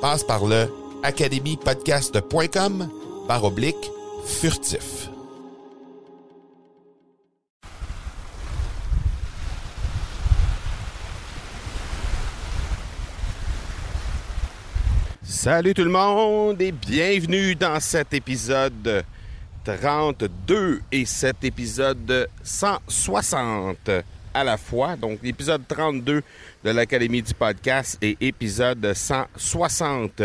Passe par le academypodcast.com par oblique furtif. Salut tout le monde et bienvenue dans cet épisode 32 et cet épisode 160 à la fois. Donc l'épisode 32 de l'Académie du podcast et épisode 160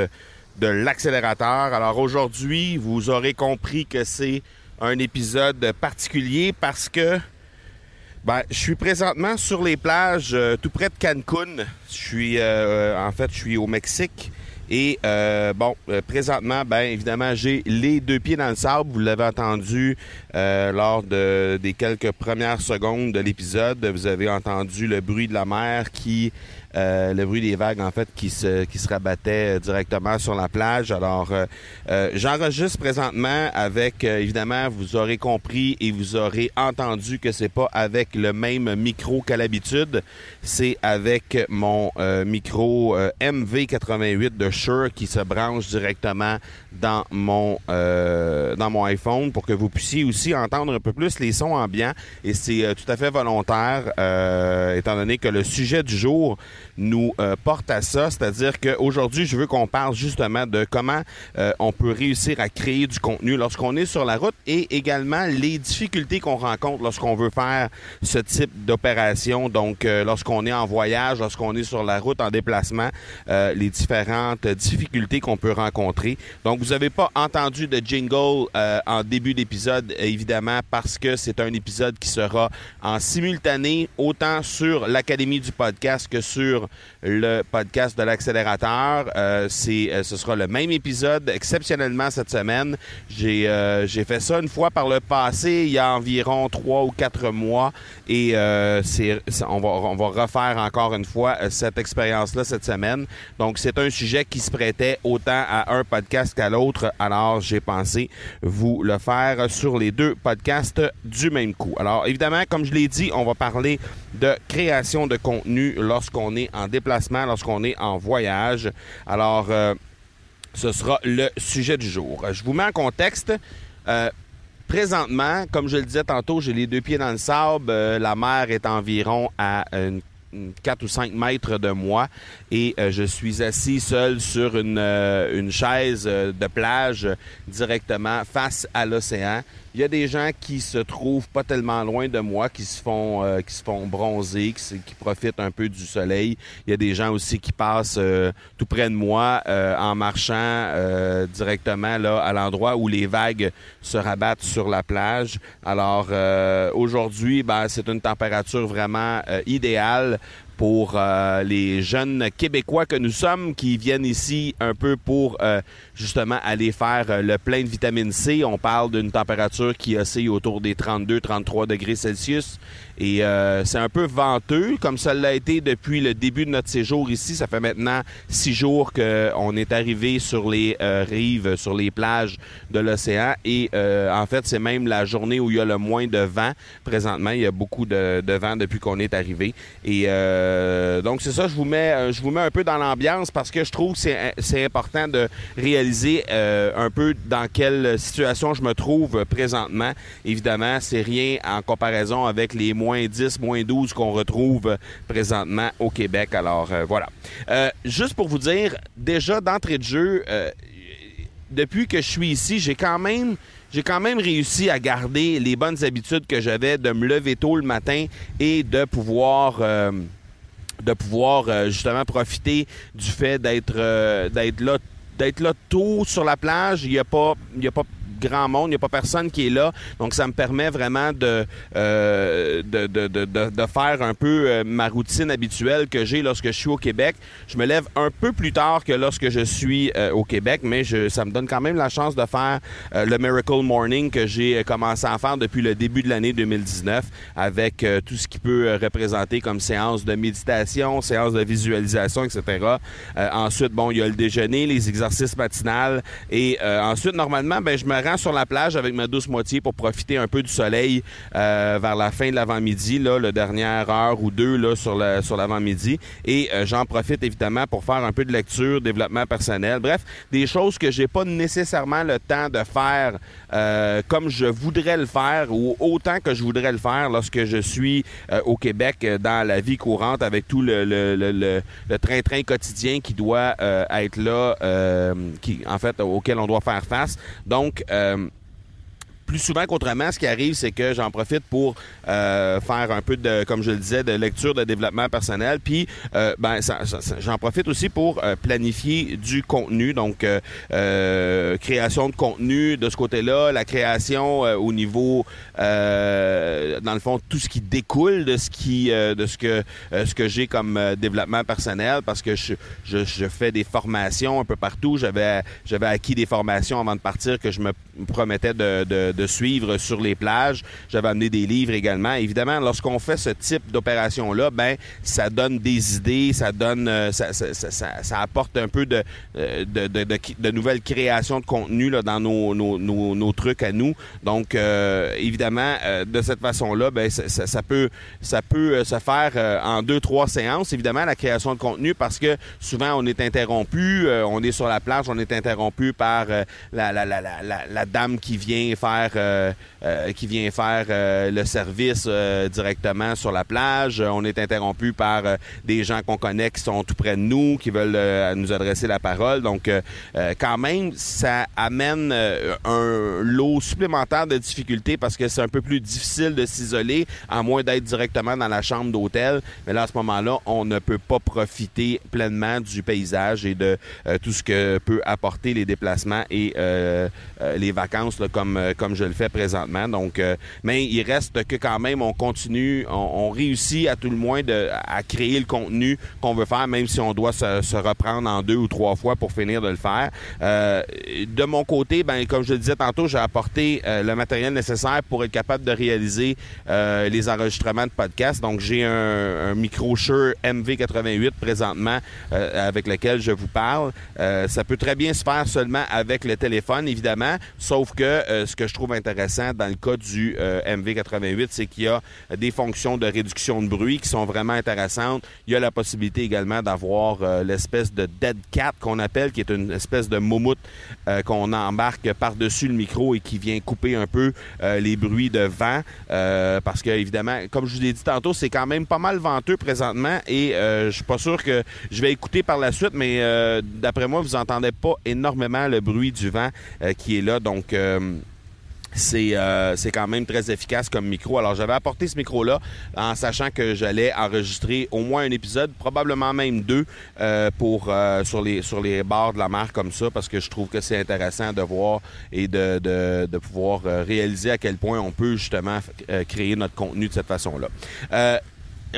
de l'accélérateur. Alors aujourd'hui, vous aurez compris que c'est un épisode particulier parce que ben, je suis présentement sur les plages euh, tout près de Cancun. Je suis euh, en fait, je suis au Mexique. Et euh, bon, euh, présentement, ben évidemment, j'ai les deux pieds dans le sable. Vous l'avez entendu euh, lors de, des quelques premières secondes de l'épisode. Vous avez entendu le bruit de la mer qui le bruit des vagues en fait qui se qui se rabattait directement sur la plage. Alors j'enregistre présentement avec évidemment vous aurez compris et vous aurez entendu que c'est pas avec le même micro qu'à l'habitude, c'est avec mon micro MV88 de Shure qui se branche directement dans mon dans mon iPhone pour que vous puissiez aussi entendre un peu plus les sons ambiants et c'est tout à fait volontaire étant donné que le sujet du jour nous euh, porte à ça, c'est-à-dire qu'aujourd'hui, je veux qu'on parle justement de comment euh, on peut réussir à créer du contenu lorsqu'on est sur la route et également les difficultés qu'on rencontre lorsqu'on veut faire ce type d'opération. Donc, euh, lorsqu'on est en voyage, lorsqu'on est sur la route en déplacement, les différentes difficultés qu'on peut rencontrer. Donc, vous n'avez pas entendu de jingle en début d'épisode, évidemment, parce que c'est un épisode qui sera en simultané autant sur l'Académie du podcast que sur le podcast de l'accélérateur. Euh, c'est, euh, ce sera le même épisode exceptionnellement cette semaine. J'ai, euh, j'ai fait ça une fois par le passé, il y a environ trois ou quatre mois, et c'est, on va, on va refaire encore une fois cette expérience-là cette semaine. Donc c'est un sujet qui se prêtait autant à un podcast qu'à l'autre. Alors j'ai pensé vous le faire sur les deux podcasts du même coup. Alors évidemment, comme je l'ai dit, on va parler de création de contenu lorsqu'on est en déplacement, lorsqu'on est en voyage. Alors, euh, ce sera le sujet du jour. Je vous mets en contexte. Euh, présentement, comme je le disais tantôt, j'ai les deux pieds dans le sable. Euh, la mer est environ à une 4 ou 5 mètres de moi et je suis assis seul sur une, une chaise de plage directement face à l'océan. Il y a des gens qui se trouvent pas tellement loin de moi, qui se font euh, qui se font bronzer, qui, qui, profitent un peu du soleil. Il y a des gens aussi qui passent euh, tout près de moi euh, en marchant directement là à l'endroit où les vagues se rabattent sur la plage. Alors aujourd'hui, ben, c'est une température vraiment idéale pour euh, les jeunes Québécois que nous sommes qui viennent ici un peu pour euh, justement aller faire euh, le plein de vitamine C. On parle d'une température qui oscille autour des 32-33 degrés Celsius Et c'est un peu venteux, comme ça l'a été depuis le début de notre séjour ici. Ça fait maintenant six jours qu'on est arrivé sur les rives, sur les plages de l'océan. Et en fait, c'est même la journée où il y a le moins de vent. Présentement, il y a beaucoup de, de vent depuis qu'on est arrivé. Et donc c'est ça, je vous mets, je vous mets un peu dans l'ambiance parce que je trouve que c'est important de réaliser un peu dans quelle situation je me trouve présentement. Évidemment, c'est rien en comparaison avec les moins 10, moins 12 qu'on retrouve présentement au Québec. Alors euh, voilà. Euh, juste pour vous dire, déjà d'entrée de jeu, euh, depuis que je suis ici, j'ai quand même j'ai quand même réussi à garder les bonnes habitudes que j'avais de me lever tôt le matin et de pouvoir de pouvoir justement profiter du fait d'être là là tôt sur la plage. Il n'y a pas, il y a pas grand monde, il n'y a pas personne qui est là. Donc, ça me permet vraiment de, euh, de, de, de, faire un peu euh, ma routine habituelle que j'ai lorsque je suis au Québec. Je me lève un peu plus tard que lorsque je suis euh, au Québec, mais je, ça me donne quand même la chance de faire le Miracle Morning que j'ai commencé à faire depuis le début de l'année 2019 avec tout ce qui peut représenter comme séance de méditation, séance de visualisation, etc. ensuite, bon, il y a le déjeuner, les exercices matinales et ensuite, normalement, ben, je me sur la plage avec ma douce moitié pour profiter un peu du soleil euh, vers la fin de l'avant-midi, là, la dernière heure ou deux là, sur, sur l'avant-midi. Et euh, j'en profite évidemment pour faire un peu de lecture, développement personnel. Bref, des choses que j'ai pas nécessairement le temps de faire euh, comme je voudrais le faire ou autant que je voudrais le faire lorsque je suis au Québec dans la vie courante avec tout le, le, le, le train-train quotidien qui doit être là, qui en fait auquel on doit faire face. Donc, euh, plus souvent qu'autrement, ce qui arrive, c'est que j'en profite pour euh, faire un peu de, comme je le disais, de lecture de développement personnel. Puis, euh, ben, j'en profite aussi pour planifier du contenu, donc création de contenu de ce côté-là, la création au niveau, dans le fond, tout ce qui découle de ce de ce que, j'ai comme développement personnel, parce que je, fais des formations un peu partout. J'avais, acquis des formations avant de partir que je me promettais de, suivre sur les plages. J'avais amené des livres également. Évidemment, lorsqu'on fait ce type d'opération-là, ben ça donne des idées, ça donne, euh, ça, apporte un peu de, euh, nouvelles créations de contenu là, dans nos, nos, trucs à nous. Donc, euh, évidemment, de cette façon-là, ben ça, peut, ça peut se faire en deux, trois séances. Évidemment, la création de contenu parce que souvent on est interrompu, on est sur la plage, on est interrompu par la, la, la, la, dame qui vient faire euh, euh, qui vient faire euh, le service directement sur la plage. On est interrompu par des gens qu'on connaît qui sont tout près de nous, qui veulent nous adresser la parole. Donc, quand même, ça amène un lot supplémentaire de difficultés parce que c'est un peu plus difficile de s'isoler, à moins d'être directement dans la chambre d'hôtel. Mais là, à ce moment-là, on ne peut pas profiter pleinement du paysage et de tout ce que peut apporter les déplacements et les vacances comme, comme je le fais présentement. Donc, euh, mais il reste que quand même, on continue, on, réussit à tout le moins de, à créer le contenu qu'on veut faire, même si on doit se, reprendre en deux ou trois fois pour finir de le faire. Euh, de mon côté, ben comme je le disais tantôt, j'ai apporté euh, le matériel nécessaire pour être capable de réaliser les enregistrements de podcast. Donc, j'ai un, micro Shure MV88 présentement avec lequel je vous parle. ça peut très bien se faire seulement avec le téléphone, évidemment, sauf que ce que je trouve intéressant dans le cas du euh, MV88, c'est qu'il y a des fonctions de réduction de bruit qui sont vraiment intéressantes. Il y a la possibilité également d'avoir euh, l'espèce de dead cat qu'on appelle, qui est une espèce de moumoute euh, qu'on embarque par-dessus le micro et qui vient couper un peu les bruits de vent. Parce que, évidemment, comme je vous l'ai dit tantôt, c'est quand même pas mal venteux présentement et je suis pas sûr que je vais écouter par la suite, mais d'après moi, vous entendez pas énormément le bruit du vent qui est là. Donc, euh, c'est quand même très efficace comme micro. Alors j'avais apporté ce micro-là en sachant que j'allais enregistrer au moins un épisode, probablement même deux, euh, pour euh, sur les sur les bords de la mer comme ça, parce que je trouve que c'est intéressant de voir et de, de, de pouvoir réaliser à quel point on peut justement créer notre contenu de cette façon-là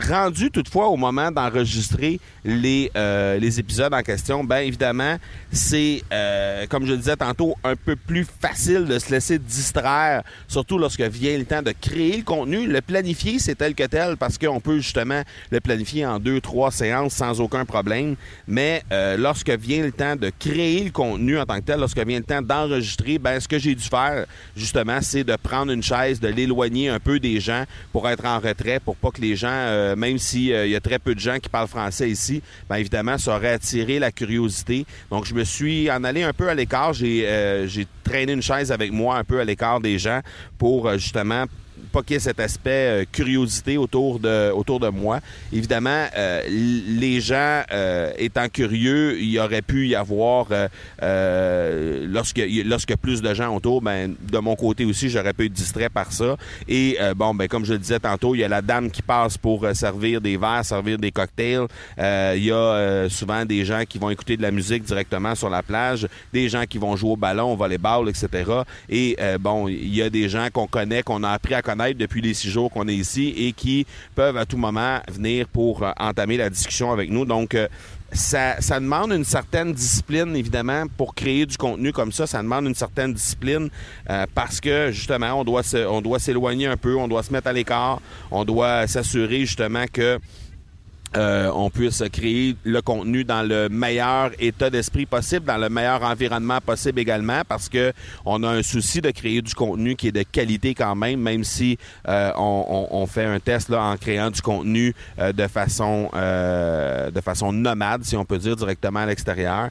rendu toutefois au moment d'enregistrer les, euh, les épisodes en question, bien évidemment, c'est, euh, comme je le disais tantôt, un peu plus facile de se laisser distraire, surtout lorsque vient le temps de créer le contenu. Le planifier, c'est tel que tel, parce qu'on peut justement le planifier en deux, trois séances sans aucun problème. Mais euh, lorsque vient le temps de créer le contenu en tant que tel, lorsque vient le temps d'enregistrer, ben ce que j'ai dû faire, justement, c'est de prendre une chaise, de l'éloigner un peu des gens pour être en retrait, pour pas que les gens euh, même s'il euh, y a très peu de gens qui parlent français ici, bien évidemment, ça aurait attiré la curiosité. Donc, je me suis en allé un peu à l'écart. J'ai euh, traîné une chaise avec moi un peu à l'écart des gens pour justement pas qu'il y ait cet aspect euh, curiosité autour de, autour de moi. Évidemment, euh, les gens euh, étant curieux, il aurait pu y avoir, lorsque, lorsque plus de gens autour, ben, de mon côté aussi, j'aurais pu être distrait par ça. Et bon, ben, comme je le disais tantôt, il y a la dame qui passe pour servir des verres, servir des cocktails. il y a souvent des gens qui vont écouter de la musique directement sur la plage, des gens qui vont jouer au ballon, au volleyball, etc. Et bon, il y a des gens qu'on connaît, qu'on a appris à depuis les six jours qu'on est ici et qui peuvent à tout moment venir pour euh, entamer la discussion avec nous. Donc, euh, ça, demande une certaine discipline, évidemment, pour créer du contenu comme ça. Ça demande une certaine discipline euh, parce que, justement, on doit s'éloigner un peu, on doit se mettre à l'écart, on doit s'assurer, justement, que euh, on puisse créer le contenu dans le meilleur état d'esprit possible, dans le meilleur environnement possible également, parce que on a un souci de créer du contenu qui est de qualité quand même, même si euh, on, fait un test là, en créant du contenu euh, de façon de façon nomade, si on peut dire directement à l'extérieur.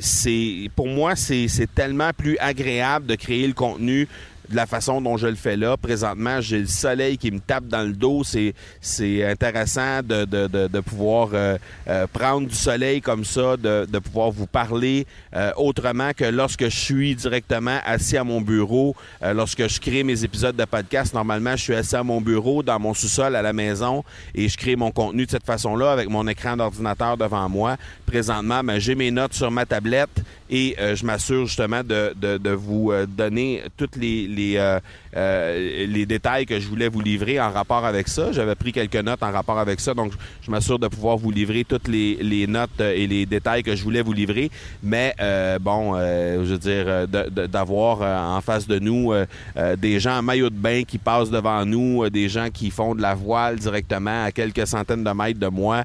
c'est pour moi c'est tellement plus agréable de créer le contenu de la façon dont je le fais là. Présentement, j'ai le soleil qui me tape dans le dos. C'est, c'est intéressant de, de, de, pouvoir euh, euh, prendre du soleil comme ça, de, de pouvoir vous parler euh, autrement que lorsque je suis directement assis à mon bureau. lorsque je crée mes épisodes de podcast, normalement, je suis assis à mon bureau, dans mon sous-sol à la maison, et je crée mon contenu de cette façon-là avec mon écran d'ordinateur devant moi. Présentement, ben, j'ai mes notes sur ma tablette et je m'assure justement de, de, de vous donner toutes les les, euh, euh, les détails que je voulais vous livrer en rapport avec ça. J'avais pris quelques notes en rapport avec ça, donc je m'assure de pouvoir vous livrer toutes les, notes et les détails que je voulais vous livrer. Mais euh, bon, je veux dire, d'avoir en face de nous des gens en maillot de bain qui passent devant nous, des gens qui font de la voile directement à quelques centaines de mètres de moi,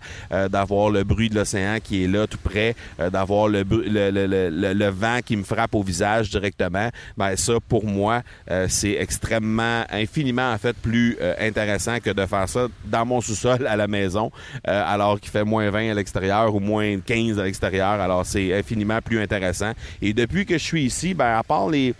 d'avoir le bruit de l'océan qui est là tout près, d'avoir le, le, vent qui me frappe au visage directement. Ben ça, pour moi, euh, c'est extrêmement, infiniment en fait plus euh, intéressant que de faire ça dans mon sous-sol à la maison, euh, alors qu'il fait moins 20 à l'extérieur ou moins 15 à l'extérieur. Alors c'est infiniment plus intéressant. Et depuis que je suis ici, ben à part les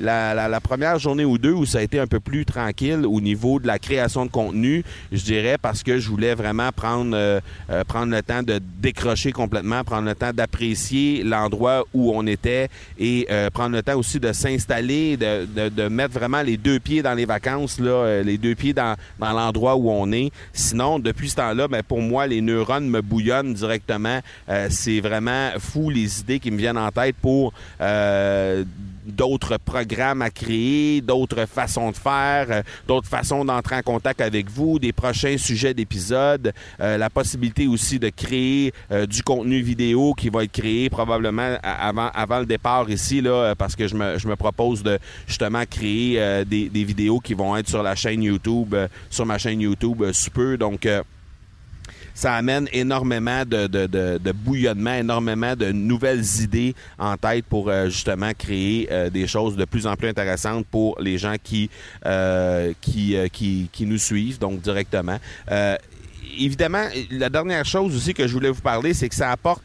la, première journée ou deux où ça a été un peu plus tranquille au niveau de la création de contenu, je dirais, parce que je voulais vraiment prendre, euh, euh, prendre le temps de décrocher complètement, prendre le temps d'apprécier l'endroit où on était et euh, prendre le temps aussi de s'installer, de, de, mettre vraiment les deux pieds dans les vacances, là, les deux pieds dans, dans l'endroit où on est. Sinon, depuis ce temps-là, ben, pour moi, les neurones me bouillonnent directement. c'est vraiment fou les idées qui me viennent en tête pour d'autres programmes à créer, d'autres façons de faire, euh, d'autres façons d'entrer en contact avec vous, des prochains sujets d'épisodes, euh, la possibilité aussi de créer euh, du contenu vidéo qui va être créé probablement avant, avant le départ ici, là, parce que je me, je me propose de justement créer des, des, vidéos qui vont être sur la chaîne YouTube, sur ma chaîne YouTube sous peu. Donc, ça amène énormément de, de, bouillonnement, énormément de nouvelles idées en tête pour euh, justement créer euh, des choses de plus en plus intéressantes pour les gens qui, euh, qui, qui, qui, nous suivent, donc directement. évidemment, la dernière chose aussi que je voulais vous parler, c'est que ça apporte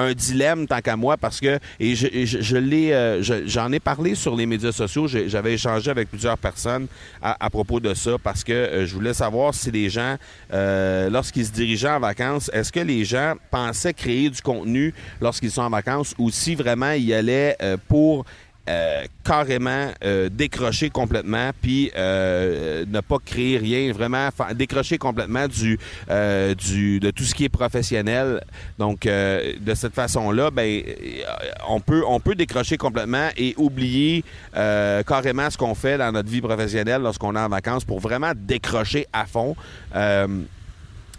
un dilemme tant qu'à moi parce que et je, je, l'ai euh, j'en ai parlé sur les médias sociaux j'avais échangé avec plusieurs personnes à, propos de ça parce que euh, je voulais savoir si les gens euh, lorsqu'ils se dirigeaient en vacances est-ce que les gens pensaient créer du contenu lorsqu'ils sont en vacances ou si vraiment ils allaient pour euh, carrément euh, décrocher complètement, puis euh, ne pas créer rien, vraiment décrocher complètement du, du de tout ce qui est professionnel. Donc de cette façon-là, ben on peut on peut décrocher complètement et oublier carrément ce qu'on fait dans notre vie professionnelle lorsqu'on est en vacances pour vraiment décrocher à fond.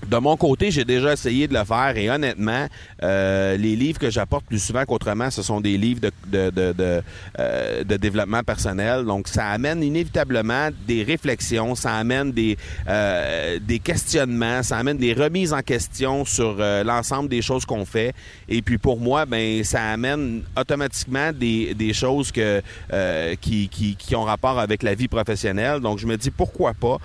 De mon côté, j'ai déjà essayé de le faire et honnêtement, euh, les livres que j'apporte plus souvent qu'autrement, ce sont des livres de, de, de, euh, de, développement personnel. Donc, ça amène inévitablement des réflexions, ça amène des, euh, des questionnements, ça amène des remises en question sur euh, l'ensemble des choses qu'on fait. Et puis pour moi, ben ça amène automatiquement des, des choses que euh, qui, qui, qui, ont rapport avec la vie professionnelle. Donc, je me dis pourquoi pas.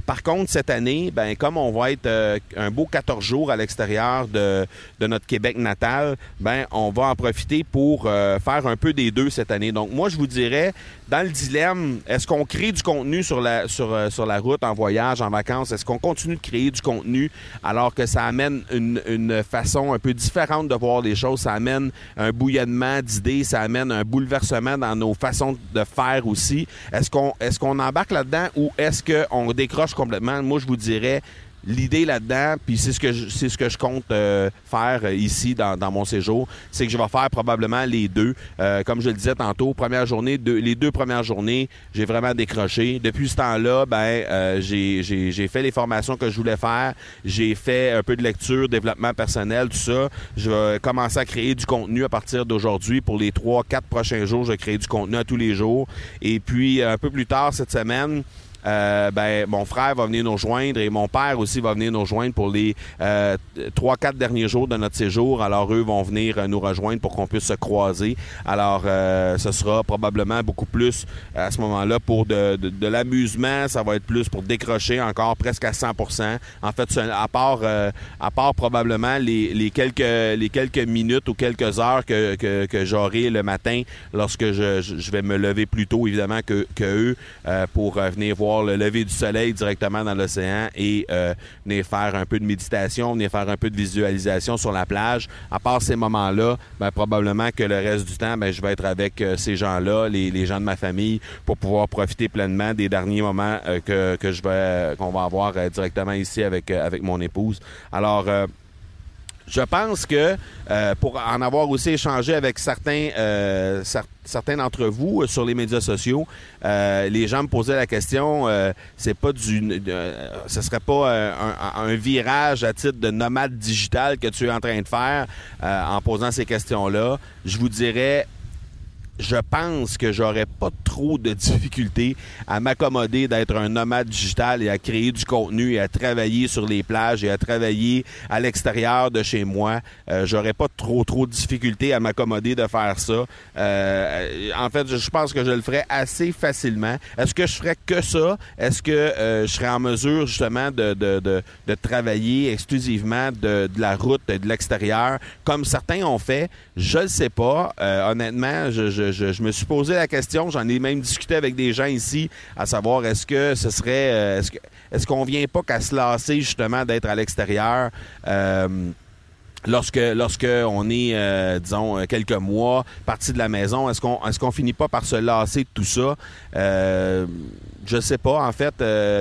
par contre, cette année, ben comme on va être euh, un beau 14 jours à l'extérieur de, notre Québec natal, ben on va en profiter pour euh, faire un peu des deux cette année. Donc moi, je vous dirais, dans le dilemme, est-ce qu'on crée du contenu sur la, sur, euh, sur la route, en voyage, en vacances? Est-ce qu'on continue de créer du contenu alors que ça amène une, une façon un peu différente de voir les choses? Ça amène un bouillonnement d'idées, ça amène un bouleversement dans nos façons de faire aussi. Est-ce qu'on est qu'on embarque là-dedans ou est-ce qu'on décroche complètement? Moi, je vous dirais, l'idée là-dedans, puis c'est ce que je, c'est ce que je compte euh, faire euh, ici dans, dans, mon séjour, c'est que je vais faire probablement les deux. Euh, comme je le disais tantôt, première journée, deux, les deux premières journées, j'ai vraiment décroché. Depuis ce temps-là, ben j'ai, j'ai, j'ai fait les formations que je voulais faire, j'ai fait un peu de lecture, développement personnel, tout ça. Je vais commencer à créer du contenu à partir d'aujourd'hui pour les trois, quatre prochains jours. Je vais créer du contenu à tous les jours. Et puis un peu plus tard cette semaine, euh, ben, mon frère va venir nous rejoindre et mon père aussi va venir nous rejoindre pour les euh, trois, quatre derniers jours de notre séjour. Alors, eux vont venir euh, nous rejoindre pour qu'on puisse se croiser. Alors, ce sera probablement beaucoup plus à ce moment-là pour de, de, l'amusement. Ça va être plus pour décrocher encore presque à 100% En fait, à part, à part probablement les, les, quelques, les quelques minutes ou quelques heures que, que, que j'aurai le matin lorsque je, je, vais me lever plus tôt, évidemment, que, que eux pour venir voir le lever du soleil directement dans l'océan et euh, venir faire un peu de méditation, venir faire un peu de visualisation sur la plage. À part ces moments-là, ben, probablement que le reste du temps, ben, je vais être avec euh, ces gens-là, les, gens de ma famille, pour pouvoir profiter pleinement des derniers moments euh, que, que je vais qu'on va avoir directement ici avec, avec mon épouse. Alors, je pense que euh, pour en avoir aussi échangé avec certains, euh, certains d'entre vous euh, sur les médias sociaux, les gens me posaient la question, c'est pas du, ce serait pas un, un, virage à titre de nomade digital que tu es en train de faire en posant ces questions-là. Je vous dirais je pense que j'aurais pas trop de difficultés à m'accommoder d'être un nomade digital et à créer du contenu et à travailler sur les plages et à travailler à l'extérieur de chez moi. Euh, j'aurais pas trop trop de difficultés à m'accommoder de faire ça. Euh, en fait, je pense que je le ferais assez facilement. Est-ce que je ferais que ça? Est-ce que euh, je serais en mesure justement de, de, de, de travailler exclusivement de, de, la route, de l'extérieur, comme certains ont fait? Je ne sais pas. Euh, honnêtement, je, je je, me suis posé la question, j'en ai même discuté avec des gens ici, à savoir est-ce que ce serait, euh, est-ce, est-ce qu'on vient pas qu'à se lasser justement d'être à l'extérieur. Euh, lorsque lorsque on est euh, disons quelques mois parti de la maison? Est-ce qu'on est-ce qu'on finit pas par se lasser de tout ça? Euh, je sais pas en fait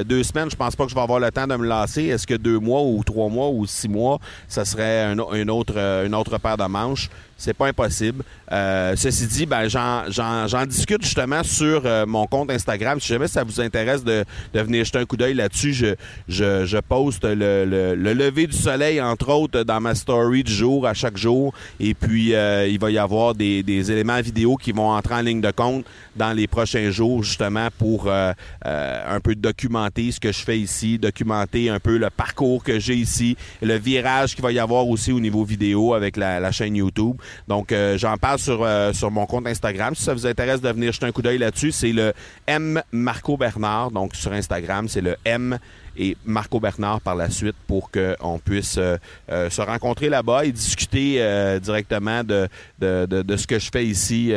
deux semaines je pense pas que je vais avoir le temps de me lasser. Est-ce que deux mois ou trois mois ou six mois ça serait un, autre une autre paire de manches? C'est pas impossible. Euh, ceci dit, ben, j'en discute justement sur euh, mon compte Instagram. Si jamais ça vous intéresse de, de venir jeter un coup d'œil là-dessus, je, je, je, poste le, le, le, lever du soleil, entre autres, dans ma story du jour, à chaque jour. Et puis, euh, il va y avoir des, des, éléments vidéo qui vont entrer en ligne de compte dans les prochains jours, justement, pour euh, un peu documenter ce que je fais ici, documenter un peu le parcours que j'ai ici, le virage qu'il va y avoir aussi au niveau vidéo avec la, la chaîne YouTube. Donc, euh, j'en parle sur, euh, sur mon compte Instagram. Si ça vous intéresse de venir jeter un coup d'œil là-dessus, c'est le M Marco Bernard. Donc, sur Instagram, c'est le M et Marco Bernard par la suite pour qu'on puisse euh, se rencontrer là-bas et discuter directement de, ce que je fais ici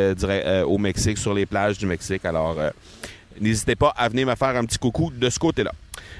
au Mexique, sur les plages du Mexique. Alors, n'hésitez pas à venir me faire un petit coucou de ce côté-là.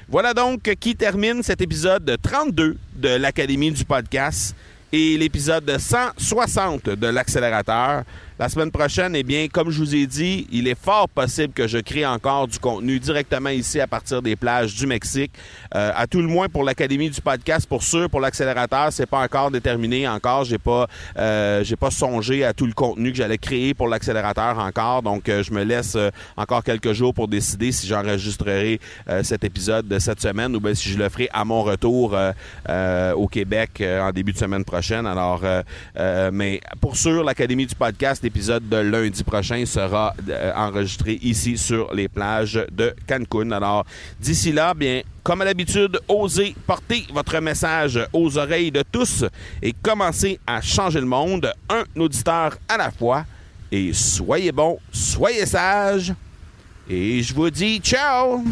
Voilà donc qui termine cet épisode 32 de l'Académie du podcast et l'épisode 160 de l'accélérateur. La semaine prochaine, eh bien, comme je vous ai dit, il est fort possible que je crée encore du contenu directement ici à partir des plages du Mexique. Euh, à tout le moins pour l'Académie du podcast, pour sûr, pour l'accélérateur, c'est pas encore déterminé encore. J'ai pas, euh, j'ai pas songé à tout le contenu que j'allais créer pour l'accélérateur encore. Donc, euh, je me laisse euh, encore quelques jours pour décider si j'enregistrerai euh, cet épisode de cette semaine ou bien si je le ferai à mon retour au Québec en début de semaine prochaine. Alors, mais pour sûr, l'Académie du podcast, l'épisode de lundi prochain sera enregistré ici sur les plages de Cancun. Alors, d'ici là, bien, comme à l'habitude, osez porter votre message aux oreilles de tous et commencez à changer le monde, un auditeur à la fois. Et soyez bons, soyez sages. Et je vous dis ciao